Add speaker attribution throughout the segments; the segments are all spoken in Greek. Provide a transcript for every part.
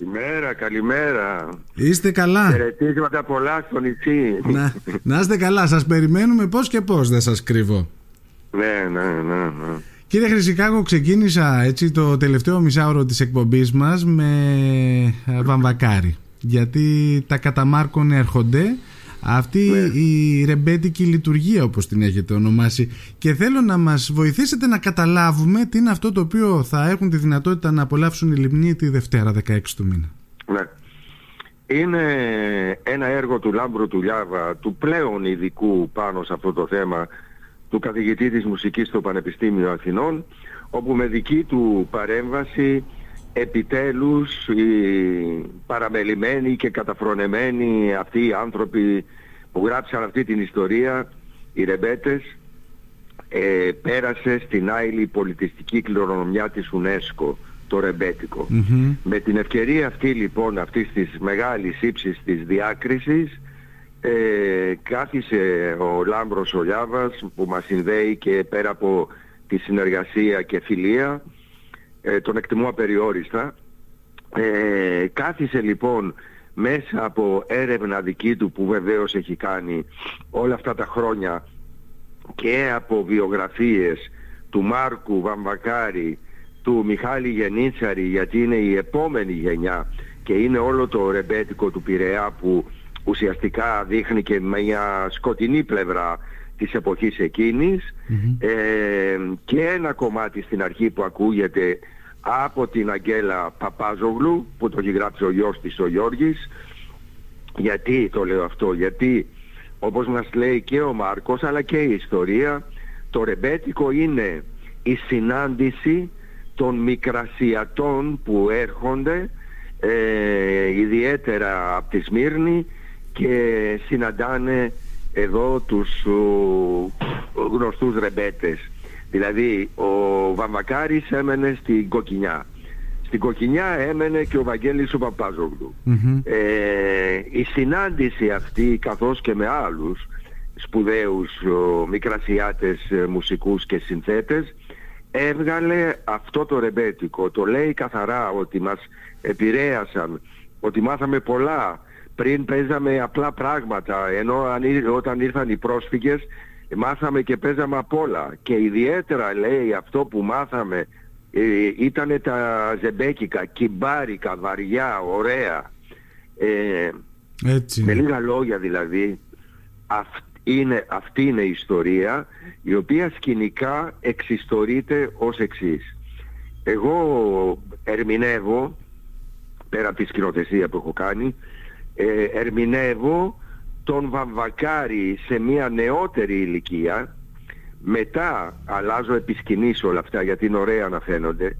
Speaker 1: Καλημέρα, καλημέρα.
Speaker 2: Είστε καλά.
Speaker 1: Χαιρετίσματα πολλά στο νησί.
Speaker 2: Να, να είστε καλά. Σας περιμένουμε πώς και πώς, δεν σας κρύβω.
Speaker 1: Ναι, ναι, ναι, ναι.
Speaker 2: Κύριε Χρυσικάκο, ξεκίνησα έτσι το τελευταίο μισάωρο της εκπομπής μας με ε, βαμβακάρι. Γιατί τα καταμάρκων έρχονται αυτή
Speaker 1: Ναι.
Speaker 2: η ρεμπέτικη λειτουργία όπως την έχετε ονομάσει και θέλω να μας βοηθήσετε να καταλάβουμε τι είναι αυτό το οποίο θα έχουν τη δυνατότητα να απολαύσουν οι λιμνοί τη Δευτέρα 16 του μήνα.
Speaker 1: ναι. Είναι ένα έργο του Λάμπρου του Λιάβα, του πλέον ειδικού πάνω σε αυτό το θέμα, του καθηγητή της μουσικής στο Πανεπιστήμιο Αθηνών, όπου με δική του παρέμβαση επιτέλους οι παραμελημένοι και καταφρονεμένοι αυτοί οι άνθρωποι που γράψαν αυτή την ιστορία, οι ρεμπέτες, ε, πέρασε στην άειλη πολιτιστική κληρονομιά της UNESCO, το ρεμπέτικο.
Speaker 2: Μμμ.
Speaker 1: Με την ευκαιρία αυτή λοιπόν αυτής της μεγάλης ύψης της διάκρισης ε, κάθισε ο Λάμπρος ο Λιάβας που μας συνδέει και πέρα από τη συνεργασία και φιλία ε, τον εκτιμώ απεριόριστα. Ε, κάθισε λοιπόν μέσα από έρευνα δική του που βεβαίως έχει κάνει όλα αυτά τα χρόνια και από βιογραφίες του Μάρκου Βαμβακάρη, του Μιχάλη Γενίτσαρη γιατί είναι η επόμενη γενιά και είναι όλο το ρεμπέτικο του Πειραιά που ουσιαστικά δείχνει και μια σκοτεινή πλευρά της εποχής εκείνης. Ε, και ένα κομμάτι στην αρχή που ακούγεται από την Αγγέλα Παπάζογλου που το έχει γράψει ο γιος της ο Γιώργης. Γιατί το λέω αυτό, γιατί όπως μας λέει και ο Μάρκος αλλά και η ιστορία, το ρεμπέτικο είναι η συνάντηση των μικρασιατών που έρχονται ε, ιδιαίτερα από τη Σμύρνη και συναντάνε εδώ τους ου, γνωστούς ρεμπέτες. Δηλαδή ο Βαμβακάρης έμενε στην Κοκκινιά. Στην Κοκκινιά έμενε και ο Βαγγέλης ο Παπάζογλου.
Speaker 2: Μμμ.
Speaker 1: Ε, η συνάντηση αυτή καθώς και με άλλους σπουδαίους ο, μικρασιάτες ε, μουσικούς και συνθέτες έβγαλε αυτό το ρεμπέτικο. Το λέει καθαρά ότι μας επηρέασαν, ότι μάθαμε πολλά. Πριν παίζαμε απλά πράγματα, ενώ αν ήρ- όταν ήρθαν οι πρόσφυγες μάθαμε και παίζαμε απ' όλα. Και ιδιαίτερα λέει αυτό που μάθαμε ε, ήταν τα ζεμπέκικα, κυμπάρικα, βαριά, ωραία. Ε,
Speaker 2: Έτσι.
Speaker 1: με
Speaker 2: είναι.
Speaker 1: λίγα λόγια δηλαδή, αυ- είναι, αυτή είναι η ιστορία η οποία σκηνικά εξιστορείται ως εξής. Εγώ ερμηνεύω, πέρα από τη σκηνοθεσία που έχω κάνει, ε, ερμηνεύω τον Βαμβακάρη σε μια νεότερη ηλικία, μετά αλλάζω επισκηνής όλα αυτά γιατί είναι ωραία να φαίνονται,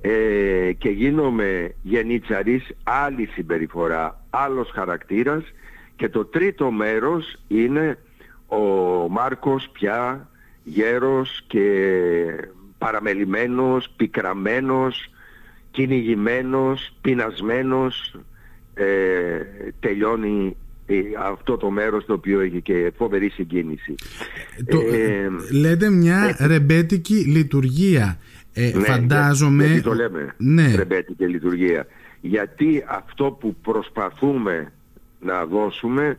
Speaker 1: ε, και γίνομαι γενίτσαρης, άλλη συμπεριφορά, άλλος χαρακτήρας. Και το τρίτο μέρος είναι ο Μάρκος πια γέρος και παραμελημένος, πικραμένος, κυνηγημένος, πεινασμένος ε, τελειώνει ε, αυτό το μέρος το οποίο έχει και φοβερή συγκίνηση.
Speaker 2: Το,
Speaker 1: Ε,
Speaker 2: λέτε μια ρεμπέτικη λειτουργία. Ε,
Speaker 1: ναι,
Speaker 2: φαντάζομαι.
Speaker 1: γιατί το λέμε
Speaker 2: Ναι.
Speaker 1: ρεμπέτικη λειτουργία. Γιατί αυτό που προσπαθούμε να δώσουμε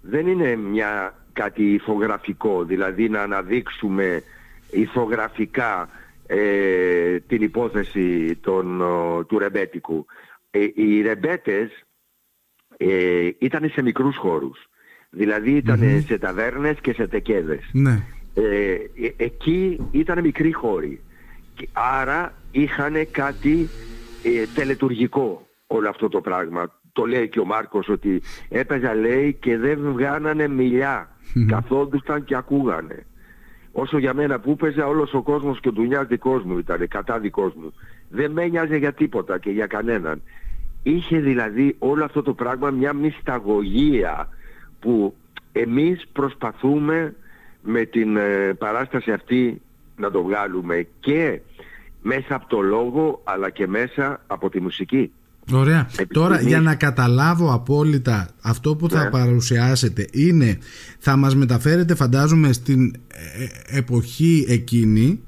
Speaker 1: δεν είναι μια κάτι ηθογραφικό, δηλαδή να αναδείξουμε ηθογραφικά ε, την υπόθεση των, ο, του ρεμπέτικου. Ε, οι ρεμπέτες ε, ήταν σε μικρούς χώρους. Δηλαδή ήταν σε ταβέρνες και σε τεκέδες.
Speaker 2: Ναι.
Speaker 1: Ε, ε, εκεί ήταν μικροί χώροι. Και Άρα είχαν κάτι ε, τελετουργικό όλο αυτό το πράγμα. Το λέει και ο Μάρκος ότι έπαιζα λέει και δεν βγάνανε μιλιά. Καθόντουσαν και ακούγανε. Όσο για μένα που έπαιζα όλος ο κόσμος και ο δουλειά δικός μου ήταν, κατά δικός μου. Δεν με ένοιαζε για τίποτα και για κανέναν. Είχε δηλαδή όλο αυτό το πράγμα μια μυσταγωγία που εμείς προσπαθούμε με την ε, παράσταση αυτή να το βγάλουμε και μέσα από το λόγο αλλά και μέσα από τη μουσική.
Speaker 2: Ωραία.
Speaker 1: Επειδή
Speaker 2: Τώρα
Speaker 1: εμείς-
Speaker 2: για να καταλάβω απόλυτα αυτό που θα
Speaker 1: Ναι.
Speaker 2: παρουσιάσετε είναι θα μας μεταφέρετε φαντάζομαι στην ε, εποχή εκείνη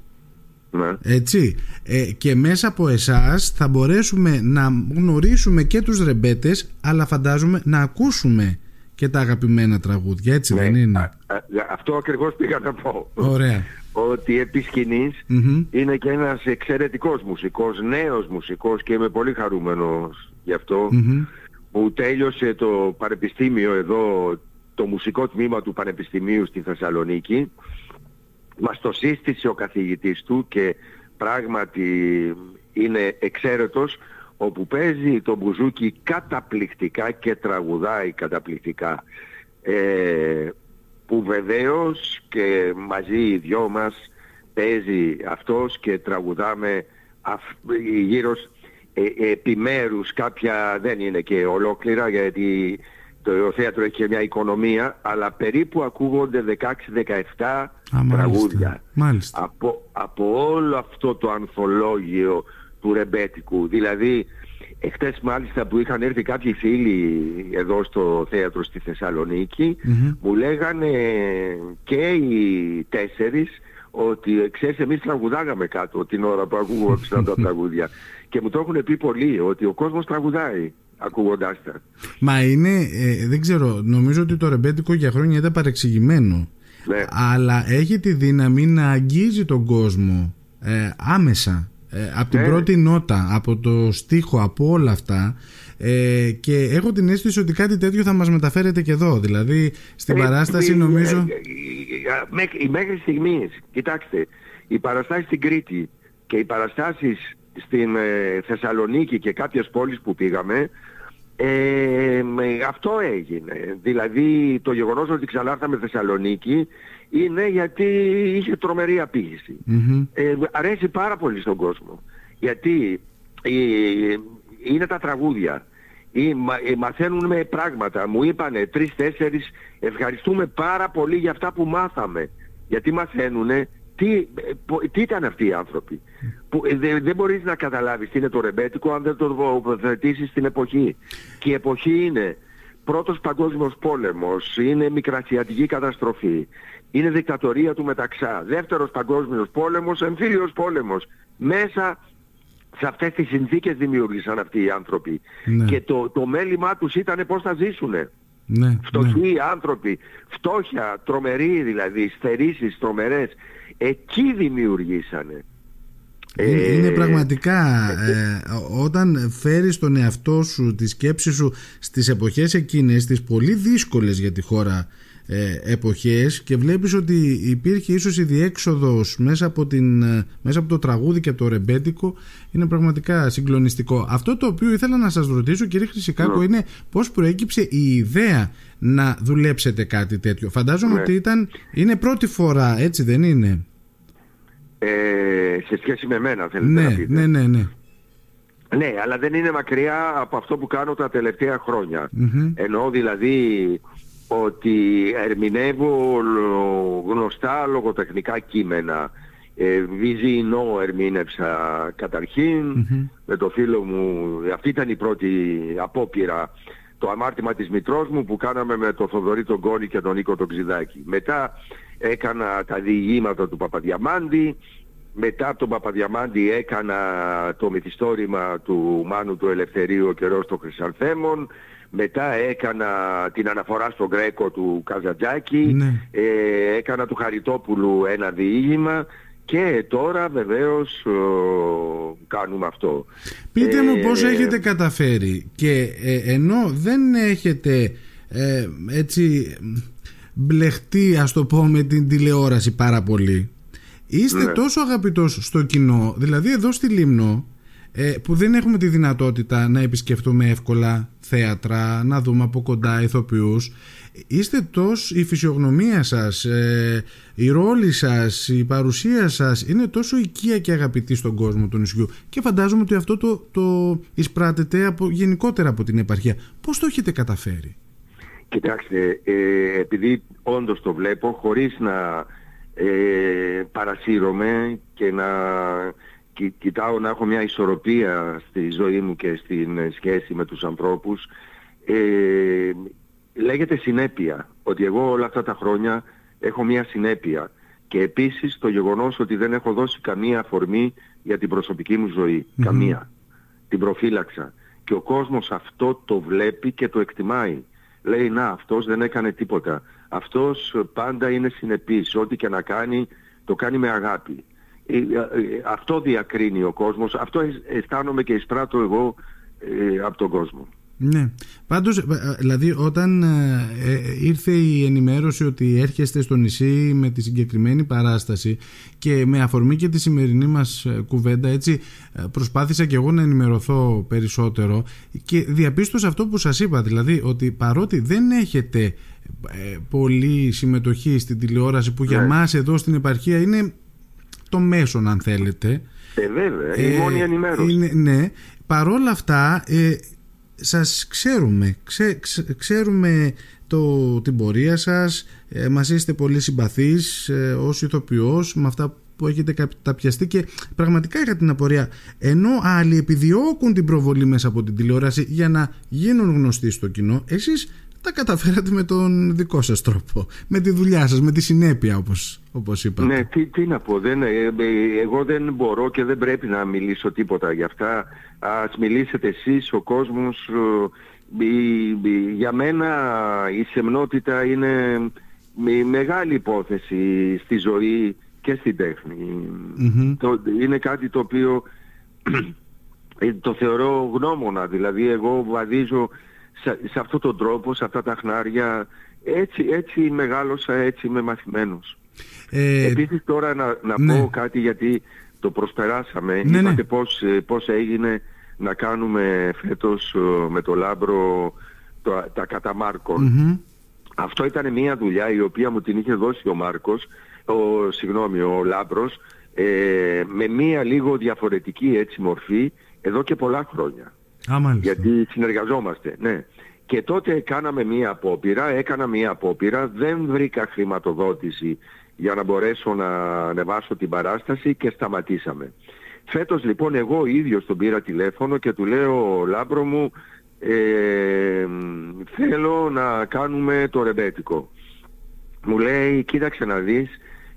Speaker 1: Ναι.
Speaker 2: Έτσι. Ε, και μέσα από εσάς θα μπορέσουμε να γνωρίσουμε και τους ρεμπέτες αλλά φαντάζομαι να ακούσουμε και τα αγαπημένα τραγούδια, έτσι
Speaker 1: Ναι.
Speaker 2: δεν είναι;
Speaker 1: Α- α- αυτό ακριβώς πήγα να πω.
Speaker 2: Ωραία.
Speaker 1: Ότι επί σκηνής
Speaker 2: Μμμ.
Speaker 1: είναι και ένας εξαιρετικός μουσικός, νέος μουσικός και είμαι πολύ χαρούμενος γι' αυτό
Speaker 2: Μμμ.
Speaker 1: που τέλειωσε το πανεπιστήμιο εδώ, το μουσικό τμήμα του Πανεπιστημίου στη Θεσσαλονίκη. Μας το σύστησε ο καθηγητής του και πράγματι είναι εξαίρετος όπου παίζει το μπουζούκι καταπληκτικά και τραγουδάει καταπληκτικά. Ε, που βεβαίως και μαζί οι δυο μας παίζει αυτός και τραγουδάμε αφ- γύρω σ- ε, επιμέρους κάποια δεν είναι και ολόκληρα γιατί το θέατρο έχει και μια οικονομία αλλά περίπου ακούγονται 16-17
Speaker 2: Α, μάλιστα.
Speaker 1: τραγούδια
Speaker 2: Μάλιστα.
Speaker 1: από, από όλο αυτό το ανθολόγιο του ρεμπέτικου. Δηλαδή, εχθές μάλιστα που είχαν έρθει κάποιοι φίλοι εδώ στο θέατρο στη θεσσαλονικη
Speaker 2: Μμμ.
Speaker 1: μου λέγανε και οι τέσσερις ότι ξέρεις εμείς τραγουδάγαμε κάτω την ώρα που ακούγονταν τα τραγούδια. Και μου το έχουν πει πολλοί ότι ο κόσμος τραγουδάει ακούγοντάς τα.
Speaker 2: Μα είναι, ε, δεν ξέρω, νομίζω ότι το ρεμπέτικο για χρόνια ήταν παρεξηγημένο.
Speaker 1: Ναι.
Speaker 2: Αλλά έχει τη δύναμη να αγγίζει τον κόσμο ε, άμεσα. Ε, από την
Speaker 1: Ναι.
Speaker 2: πρώτη νότα, από το στίχο, από όλα αυτά. Ε, και έχω την αίσθηση ότι κάτι τέτοιο θα μας μεταφέρετε και εδώ. Δηλαδή, στην
Speaker 1: Ε,
Speaker 2: παράσταση
Speaker 1: ε,
Speaker 2: νομίζω...
Speaker 1: ε, ε, ε, μέχ- Μέχρι στιγμής, κοιτάξτε, οι παραστάσεις στην Κρήτη και οι παραστάσεις στην ε, Θεσσαλονίκη και κάποιες πόλεις που πήγαμε, ε, με- αυτό έγινε. Δηλαδή το γεγονός ότι ξανάρθαμε Θεσσαλονίκη είναι γιατί είχε τρομερή απήχηση.
Speaker 2: Μμμ.
Speaker 1: Ε, αρέσει πάρα πολύ στον κόσμο. Γιατί ε, είναι τα τραγούδια. Ή, μα, ε, μαθαίνουμε πράγματα. Μου είπανε τρεις-τέσσερις ευχαριστούμε πάρα πολύ για αυτά που μάθαμε. Γιατί μαθαίνουνε τι, ε, πο- τι ήταν αυτοί οι άνθρωποι; Που, ε, δε- δεν μπορείς να καταλάβεις τι είναι το ρεμπέτικο αν δεν το τοποθετήσεις στην εποχή. Και η εποχή είναι πρώτος παγκόσμιος πόλεμος, είναι μικρασιατική καταστροφή, είναι δικτατορία του Μεταξά, δεύτερος παγκόσμιος πόλεμος, εμφύλιος πόλεμος. Μέσα σε αυτές τις συνθήκες δημιούργησαν αυτοί οι άνθρωποι.
Speaker 2: Ναι.
Speaker 1: Και το, το μέλημά τους ήταν πώς θα ζήσουνε.
Speaker 2: Ναι, ναι.
Speaker 1: Φτωχοί άνθρωποι, φτώχεια, τρομεροί δηλαδή, στερήσεις τρομερές, εκεί δημιουργήσανε.
Speaker 2: Είναι,
Speaker 1: Ε,
Speaker 2: είναι πραγματικά ε, όταν φέρεις τον εαυτό σου, τη σκέψη σου στις εποχές εκείνες, τις πολύ δύσκολες για τη χώρα ε, εποχές και βλέπεις ότι υπήρχε ίσως η διέξοδος μέσα από, την, ε, μέσα από το τραγούδι και από το ρεμπέτικο είναι πραγματικά συγκλονιστικό. Αυτό το οποίο ήθελα να σας ρωτήσω κύριε Χρυσικάκο
Speaker 1: Ναι.
Speaker 2: είναι πώς προέκυψε η ιδέα να δουλέψετε κάτι τέτοιο. Φαντάζομαι
Speaker 1: Ναι.
Speaker 2: ότι ήταν, είναι πρώτη φορά έτσι δεν είναι;
Speaker 1: Ε, σε σχέση με μένα θέλετε να
Speaker 2: Ναι,
Speaker 1: πείτε.
Speaker 2: ναι, ναι, ναι.
Speaker 1: Ναι, αλλά δεν είναι μακριά από αυτό που κάνω τα τελευταία χρόνια.
Speaker 2: Μμμ.
Speaker 1: Εννοώ δηλαδή ότι ερμηνεύω λο- γνωστά λογοτεχνικά κείμενα. Ε, Βυζινό ερμήνευσα καταρχήν
Speaker 2: Μμμ.
Speaker 1: με το φίλο μου. Αυτή ήταν η πρώτη απόπειρα. Το αμάρτημα της μητρός μου που κάναμε με τον Θοδωρή τον Κόνη και τον Νίκο τον Ξιδάκη. Μετά έκανα τα διηγήματα του Παπαδιαμάντη. Μετά από τον Παπαδιαμάντη έκανα το μυθιστόρημα του Μάνου του Ελευθερίου ο καιρός των Χρυσανθέμων. Μετά έκανα την αναφορά στον Γκρέκο του Καζαντζάκη.
Speaker 2: Ναι.
Speaker 1: Ε, έκανα του Χαριτόπουλου ένα διήγημα. Και τώρα βεβαίως ο, κάνουμε αυτό.
Speaker 2: Πείτε μου
Speaker 1: Ε,
Speaker 2: πώς έχετε καταφέρει και ε, ενώ δεν έχετε ε, έτσι μπλεχτεί ας το πω με την τηλεόραση πάρα πολύ είστε
Speaker 1: Ναι.
Speaker 2: τόσο αγαπητός στο κοινό δηλαδή εδώ στη Λίμνο ε, που δεν έχουμε τη δυνατότητα να επισκεφτούμε εύκολα θέατρα, να δούμε από κοντά ηθοποιούς είστε τόσο, η φυσιογνωμία σας, ε, η ρόλη σας, η παρουσία σας είναι τόσο οικία και αγαπητή στον κόσμο του νησιού και φαντάζομαι ότι αυτό το, το εισπράτεται από, γενικότερα από την επαρχία. Πώς το έχετε καταφέρει;
Speaker 1: Κοιτάξτε, ε, επειδή όντως το βλέπω, χωρίς να ε, παρασύρωμαι και να κοι- κοιτάω να έχω μια ισορροπία στη ζωή μου και στην ε, σχέση με τους ανθρώπους, ε, λέγεται συνέπεια. Ότι εγώ όλα αυτά τα χρόνια έχω μια συνέπεια. Και επίσης το γεγονός ότι δεν έχω δώσει καμία αφορμή για την προσωπική μου ζωή. Καμία. Την προφύλαξα. Και ο κόσμος αυτό το βλέπει και το εκτιμάει. Λέει να αυτός δεν έκανε τίποτα. Αυτός πάντα είναι συνεπής. Ό,τι και να κάνει το κάνει με αγάπη. Ε, ε, αυτό διακρίνει ο κόσμος. Αυτό αισθάνομαι και εισπράττω εγώ ε, από τον κόσμο.
Speaker 2: Ναι. Πάντως, ε, δηλαδή όταν ε, ε, ήρθε η ενημέρωση ότι έρχεστε στο νησί με τη συγκεκριμένη παράσταση και με αφορμή και τη σημερινή μας κουβέντα έτσι προσπάθησα και εγώ να ενημερωθώ περισσότερο και διαπίστωσα αυτό που σας είπα δηλαδή ότι παρότι δεν έχετε πολύ συμμετοχή στην τηλεόραση που για ναι. μας εδώ στην επαρχία είναι το μέσον αν θέλετε.
Speaker 1: Ε, βέβαια, η μόνη ενημέρωση. Είναι,
Speaker 2: ναι, παρόλα αυτά σας ξέρουμε, ξέρουμε το, την πορεία σας, ε, μας είστε πολύ συμπαθείς ε, ως ηθοποιός με αυτά που έχετε καταπιαστεί και πραγματικά είχα την απορία. Ενώ άλλοι επιδιώκουν την προβολή μέσα από την τηλεόραση για να γίνουν γνωστοί στο κοινό εσείς τα καταφέρατε με τον δικό σας τρόπο. Με τη δουλειά σας, με τη συνέπεια όπως, όπως είπατε.
Speaker 1: Ναι, τι, τι να πω δεν, ε, ε, εγώ δεν μπορώ και δεν πρέπει να μιλήσω τίποτα για αυτά. Ας μιλήσετε εσείς, ο κόσμος για μένα η σεμνότητα είναι μεγάλη υπόθεση στη ζωή και στην τεχνη το, είναι κάτι το οποίο ε, το θεωρώ γνώμονα. Δηλαδή εγώ βαδίζω σε, σε αυτόν τον τρόπο, σε αυτά τα χνάρια. Έτσι, έτσι μεγάλωσα, έτσι είμαι μαθημένος. Ε, Επίσης τώρα να, να ναι. πω κάτι γιατί το προσπεράσαμε. Ναι, ναι. Είπατε Πώς, ε, πώς έγινε να κάνουμε φέτος ε, με το Λάμπρο το, τα κατά Μάρκον Αυτό ήταν μια δουλειά η οποία μου την είχε δώσει ο Μάρκος, ο, συγγνώμη, ο Λάμπρος, ε, με μια λίγο διαφορετική έτσι μορφή εδώ και πολλά χρόνια. Γιατί συνεργαζόμαστε, ναι. Και τότε κάναμε μία απόπειρα, έκανα μία απόπειρα, δεν βρήκα χρηματοδότηση για να μπορέσω να ανεβάσω την παράσταση και σταματήσαμε. Φέτος λοιπόν εγώ ίδιος τον πήρα τηλέφωνο και του λέω Λάμπρο μου ε, θέλω να κάνουμε το ρεμπέτικο. Μου λέει κοίταξε να δεις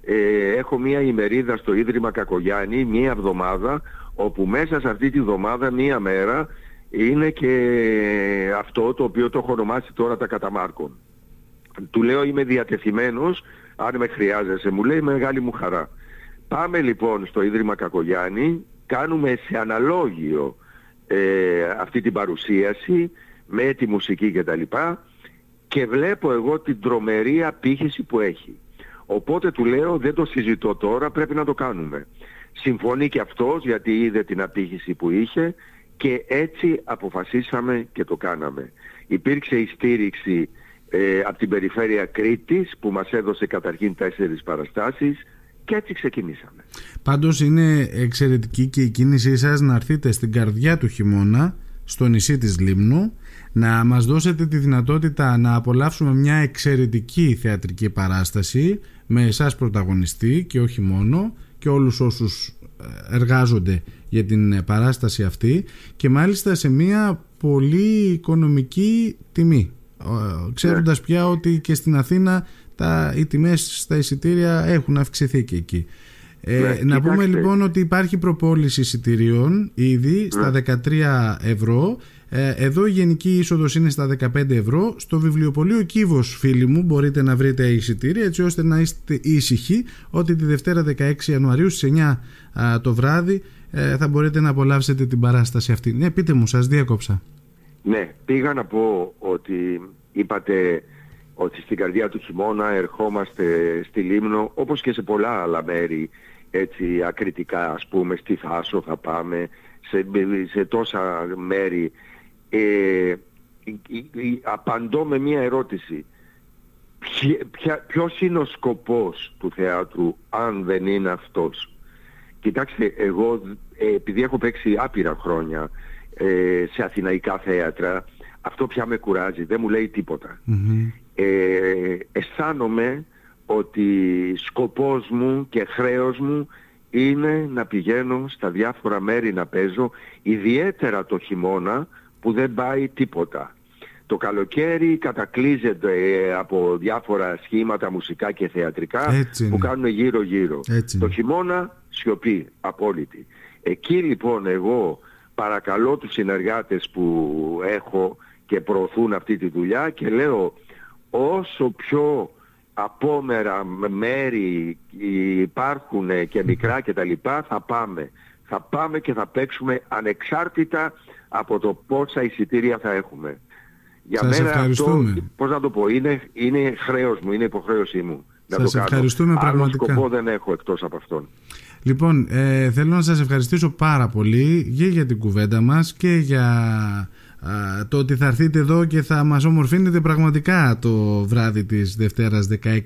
Speaker 1: ε, έχω μία ημερίδα στο Ίδρυμα Κακογιάννη μία εβδομάδα όπου μέσα σε αυτή τη εβδομάδα μία μέρα είναι και αυτό το οποίο το έχω ονομάσει τώρα τα καταμάρκων. Του λέω είμαι διατεθειμένος, αν με χρειάζεσαι. Μου λέει μεγάλη μου χαρά. Πάμε λοιπόν στο Ίδρυμα Κακογιάννη, κάνουμε σε αναλόγιο ε, αυτή την παρουσίαση με τη μουσική κτλ. Και βλέπω εγώ την τρομερή απήχηση που έχει. Οπότε του λέω δεν το συζητώ τώρα, πρέπει να το κάνουμε. Συμφωνεί και αυτός γιατί είδε την απήχηση που είχε και έτσι αποφασίσαμε και το κάναμε. Υπήρξε η στήριξη ε, από την περιφέρεια Κρήτης που μας έδωσε καταρχήν τέσσερις παραστάσεις και έτσι ξεκινήσαμε.
Speaker 2: Πάντως είναι εξαιρετική και η κίνησή σας να έρθετε στην καρδιά του χειμώνα στο νησί της Λίμνου να μας δώσετε τη δυνατότητα να απολαύσουμε μια εξαιρετική θεατρική παράσταση με εσάς πρωταγωνιστή και όχι μόνο και όλους όσους εργάζονται για την παράσταση αυτή και μάλιστα σε μια πολύ οικονομική τιμή ξέροντας ναι. πια ότι και στην Αθήνα τα, οι τιμές στα εισιτήρια έχουν αυξηθεί και εκεί. Ε, ναι, να πούμε λοιπόν ότι υπάρχει προπόληση εισιτηρίων ήδη στα 13 ναι. ευρώ ε, εδώ η γενική είσοδος είναι στα 15 ευρώ. Στο βιβλιοπωλείο Κύβος, φίλοι μου, μπορείτε να βρείτε εισιτήρια έτσι ώστε να είστε ήσυχοι ότι τη Δευτέρα 16 Ιανουαρίου στις 9 το βράδυ ε, θα μπορείτε να απολαύσετε την παράσταση αυτή. Ναι, πείτε μου, σας διάκοψα.
Speaker 1: Ναι, πήγα να πω ότι είπατε ότι στην καρδιά του χειμώνα ερχόμαστε στη Λίμνο όπως και σε πολλά άλλα μέρη έτσι ακριτικά ας πούμε στη Θάσο θα πάμε σε, σε τόσα μέρη ε, απαντώ με μία ερώτηση. Ποια, ποιος είναι ο σκοπός του θεάτρου αν δεν είναι αυτός; Κοιτάξτε, εγώ ε, επειδή έχω παίξει άπειρα χρόνια ε, σε αθηναϊκά θέατρα, αυτό πια με κουράζει, δεν μου λέει Ε, αισθάνομαι ότι σκοπός μου και χρέος μου είναι να πηγαίνω στα διάφορα μέρη να παίζω, ιδιαίτερα το χειμώνα, που δεν πάει τίποτα. το καλοκαίρι κατακλείζεται ε, από διάφορα σχήματα μουσικά και θεατρικά
Speaker 2: Έτσι
Speaker 1: που
Speaker 2: είναι.
Speaker 1: κάνουν γύρω-γύρω.
Speaker 2: Έτσι
Speaker 1: Το
Speaker 2: είναι.
Speaker 1: χειμώνα σιωπή απόλυτη. Εκεί λοιπόν εγώ παρακαλώ τους συνεργάτες που έχω και προωθούν αυτή τη δουλειά και λέω όσο πιο απόμερα μέρη υπάρχουν και μικρά και τα λοιπά θα πάμε. Θα πάμε και θα παίξουμε ανεξάρτητα από το πόσα εισιτήρια θα έχουμε. Για
Speaker 2: Σας
Speaker 1: μένα
Speaker 2: ευχαριστούμε.
Speaker 1: αυτό, πώς να το πω, είναι, είναι χρέος μου, είναι υποχρέωση μου. Να
Speaker 2: Σας
Speaker 1: το κάνω.
Speaker 2: ευχαριστούμε
Speaker 1: Άλλο
Speaker 2: πραγματικά.
Speaker 1: σκοπό δεν έχω εκτός από αυτόν.
Speaker 2: Λοιπόν, ε, θέλω να σας ευχαριστήσω πάρα πολύ και για την κουβέντα μας και για α, το ότι θα έρθετε εδώ και θα μας ομορφύνετε πραγματικά το βράδυ της Δευτέρας 16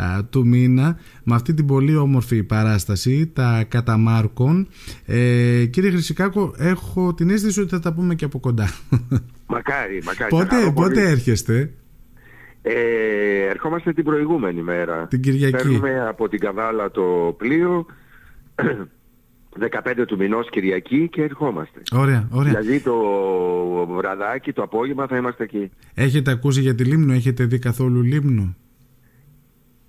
Speaker 2: α, του μήνα με αυτή την πολύ όμορφη παράσταση, τα καταμάρκων. Ε, κύριε Χρυσικάκο, έχω την αίσθηση ότι θα τα πούμε και από κοντά.
Speaker 1: Μακάρι, μακάρι. θα
Speaker 2: πότε,
Speaker 1: χαρώ πολύ.
Speaker 2: πότε έρχεστε,
Speaker 1: Ε, ερχόμαστε την προηγούμενη μέρα.
Speaker 2: την Κυριακή.
Speaker 1: Παίρνουμε από την Καβάλα το πλοίο 15 του μηνός Κυριακή και ερχόμαστε.
Speaker 2: Ωραία, ωραία.
Speaker 1: Δηλαδή το βραδάκι, το απόγευμα θα είμαστε εκεί.
Speaker 2: Έχετε ακούσει για τη Λίμνο, έχετε δει καθόλου Λίμνο;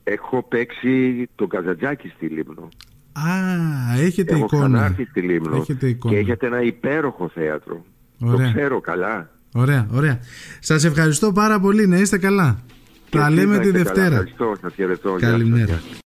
Speaker 1: Έχω παίξει το Καζαντζάκι στη Λίμνο.
Speaker 2: Α, έχετε
Speaker 1: Έχω
Speaker 2: εικόνα.
Speaker 1: ξανάρθει στη Λίμνο.
Speaker 2: Έχετε εικόνα.
Speaker 1: Και έχετε ένα υπέροχο θέατρο.
Speaker 2: Ωραία.
Speaker 1: Το ξέρω καλά.
Speaker 2: Ωραία, ωραία. Σας ευχαριστώ πάρα πολύ. Να είστε καλά.
Speaker 1: Και
Speaker 2: Τα
Speaker 1: εσείς
Speaker 2: λέμε
Speaker 1: να
Speaker 2: τη
Speaker 1: είστε καλά.
Speaker 2: Δευτέρα.
Speaker 1: Ευχαριστώ, σας χαιρετώ. Γεια σας,
Speaker 2: Καλημέρα.
Speaker 1: γεια σας.